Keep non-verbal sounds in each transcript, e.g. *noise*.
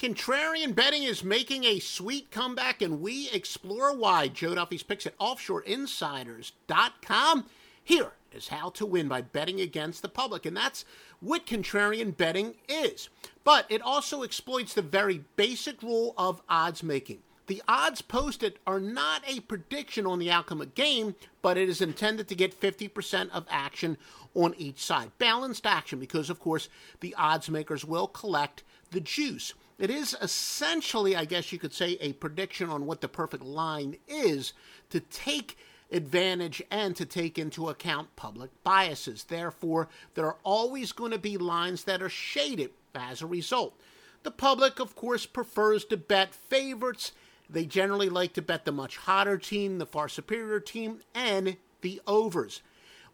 Contrarian betting is making a sweet comeback, and we explore why. Joe Duffy's picks at offshoreinsiders.com. Here is how to win by betting against the public, and that's what contrarian betting is. But it also exploits the very basic rule of odds making. The odds posted are not a prediction on the outcome of game, but it is intended to get 50% of action on each side. Balanced action, because of course the odds makers will collect the juice. It is essentially, I guess you could say, a prediction on what the perfect line is to take advantage and to take into account public biases. Therefore, there are always going to be lines that are shaded as a result. The public, of course, prefers to bet favorites. They generally like to bet the much hotter team, the far superior team, and the overs.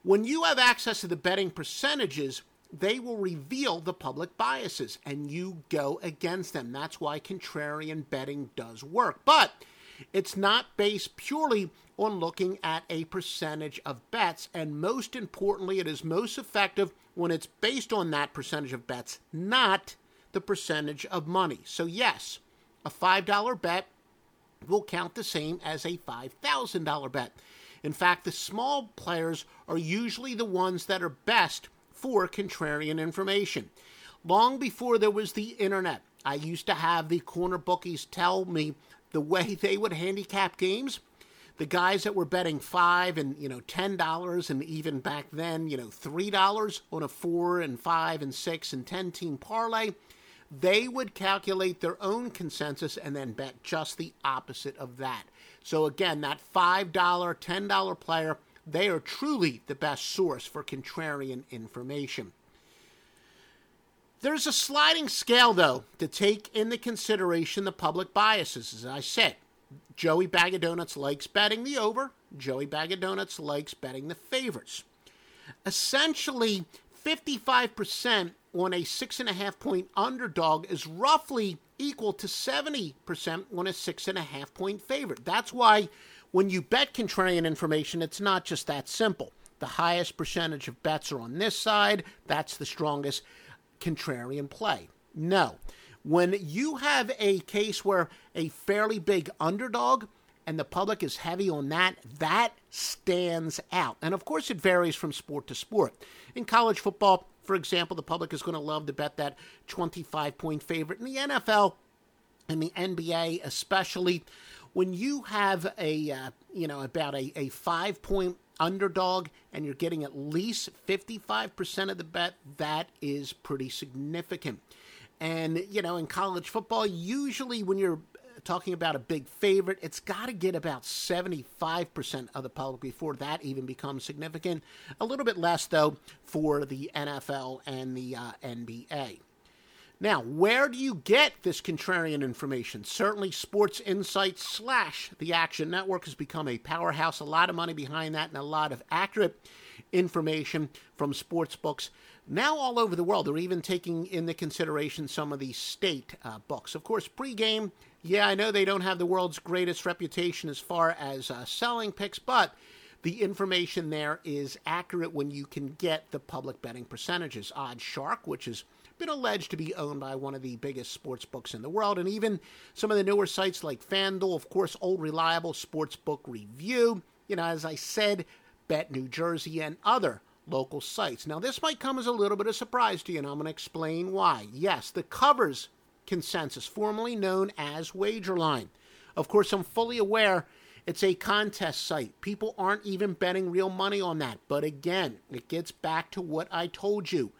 When you have access to the betting percentages, they will reveal the public biases and you go against them. That's why contrarian betting does work. But it's not based purely on looking at a percentage of bets. And most importantly, it is most effective when it's based on that percentage of bets, not the percentage of money. So, yes, a $5 bet will count the same as a $5,000 bet. In fact, the small players are usually the ones that are best for contrarian information. Long before there was the internet, I used to have the corner bookies tell me the way *laughs* they would handicap games. The guys that were betting five and you know ten dollars, and even back then, you know three dollars on a four and five and six and ten team parlay, they would calculate their own consensus and then bet just the opposite of that. So again, that five dollar, ten dollar player they are truly the best source for contrarian information. There's a sliding scale, though, to take into consideration the public biases. As I said, Joey Bag of Donuts likes betting the over, Joey Bag of Donuts likes betting the favorites. Essentially, 55% on a six and a half point underdog is roughly equal to 70% on a six and a half point favorite. That's why when you bet contrarian information, it's not just that simple. The highest percentage of bets are on this side, that's the strongest contrarian play. No. When you have a case where a fairly big underdog and the public is heavy on that, that stands out. And of course, it varies from sport to sport. In college football, for example, the public is going to love to bet that 25 point favorite. In the NFL and the NBA, especially, when you have a uh, you know about a, a five point underdog and you're getting at least 55% of the bet that is pretty significant. And you know in college football usually when you're talking about a big favorite it's got to get about 75% of the public before that even becomes significant. A little bit less though for the nfl and the uh, nba now, where do you get this contrarian information? Certainly, Sports Insights slash the Action Network has become a powerhouse. A lot of money behind that, and a lot of accurate information from sports books. Now, all over the world, they're even taking into consideration some of the state uh, books. Of course, pregame, yeah, I know they don't have the world's greatest reputation as far as uh, selling picks, but the information there is accurate when you can get the public betting percentages. OddsShark, which is been alleged to be owned by one of the biggest sports books in the world, and even some of the newer sites like FanDuel, of course, old reliable sports book review. You know, as I said, Bet New Jersey and other local sites. Now, this might come as a little bit of surprise to you, and I'm going to explain why. Yes, the covers consensus, formerly known as Wagerline. Of course, I'm fully aware it's a contest site. People aren't even betting real money on that. But again, it gets back to what I told you.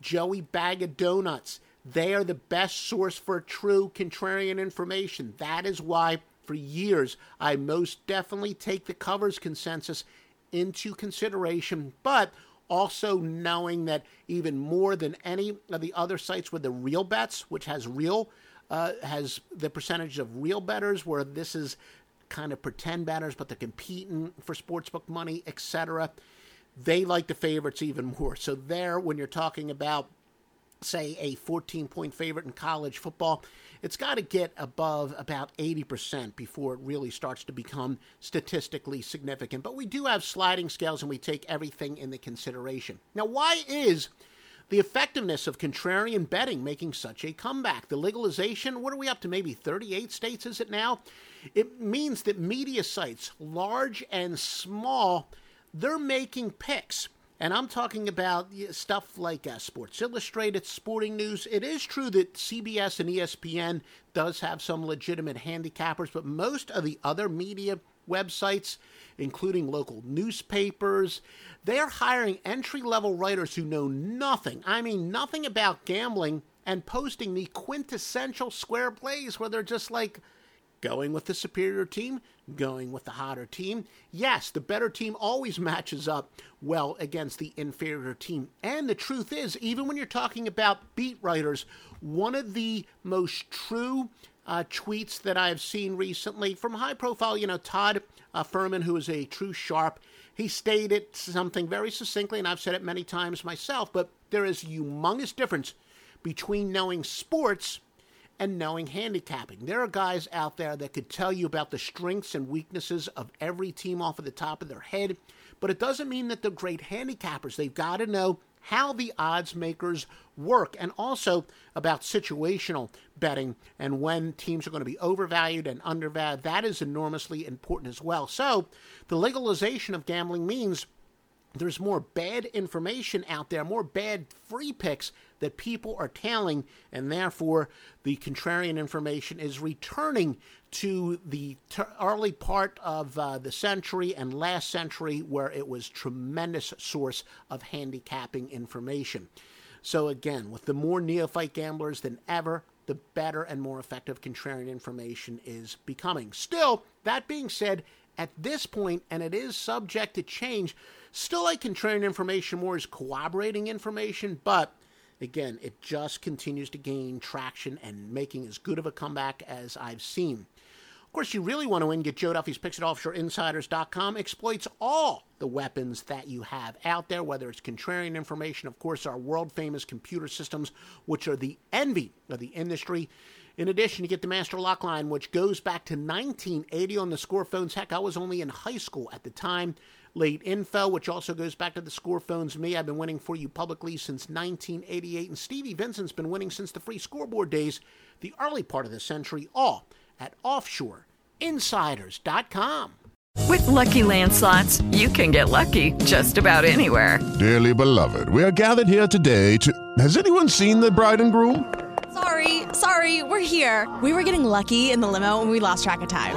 Joey Bag of Donuts. They are the best source for true contrarian information. That is why, for years, I most definitely take the covers consensus into consideration, but Also, knowing that even more than any of the other sites with the real bets, which has real, uh, has the percentage of real bettors, where this is kind of pretend bettors, but they're competing for sportsbook money, etc. They like the favorites even more. So, there, when you're talking about say a 14 point favorite in college football, it's got to get above about 80% before it really starts to become statistically significant. But we do have sliding scales and we take everything into consideration. Now, why is the effectiveness of contrarian betting making such a comeback? The legalization, what are we up to? Maybe 38 states, is it now? It means that media sites, large and small, they're making picks and I'm talking about stuff like uh, Sports Illustrated, Sporting News. It is true that CBS and ESPN does have some legitimate handicappers, but most of the other media websites, including local newspapers, they're hiring entry level writers who know nothing. I mean, nothing about gambling and posting the quintessential square plays where they're just like, going with the superior team, going with the hotter team. Yes, the better team always matches up well against the inferior team. And the truth is, even when you're talking about beat writers, one of the most true uh, tweets that I've seen recently from high profile, you know, Todd uh, Fuhrman, who is a true sharp, he stated something very succinctly, and I've said it many times myself, but there is a humongous difference between knowing sports and knowing handicapping. There are guys out there that could tell you about the strengths and weaknesses of every team off of the top of their head, but it doesn't mean that they're great handicappers. They've got to know how the odds makers work and also about situational betting and when teams are going to be overvalued and undervalued. That is enormously important as well. So, the legalization of gambling means there's more bad information out there, more bad free picks that people are telling, and therefore the contrarian information is returning to the early part of uh, the century and last century, where it was tremendous source of handicapping information. So again, with the more neophyte gamblers than ever, the better and more effective contrarian information is becoming. Still, that being said, at this point, and it is subject to change, still like contrarian information more as corroborating information, but again, it just continues to gain traction and making as good of a comeback as I've seen. Of course, you really want to win, get Joe Duffy's picks at offshoreinsiders.com. Exploits all the weapons that you have out there, whether it's contrarian information, of course, our world famous computer systems, which are the envy of the industry. In addition, you get the Master Lock line, which goes back to 1980 on the score phones. Heck, I was only in high school at the time. Late info, which also goes back to the score phones. Me, I've been winning for you publicly since 1988, and Stevie Vincent's been winning since the free scoreboard days, the early part of the century, all at offshoreinsiders.com. With Lucky Land Slots, you can get lucky just about anywhere. Dearly beloved, we are gathered here today to. Has anyone seen the bride and groom? Sorry, sorry, we're here. We were getting lucky in the limo and we lost track of time.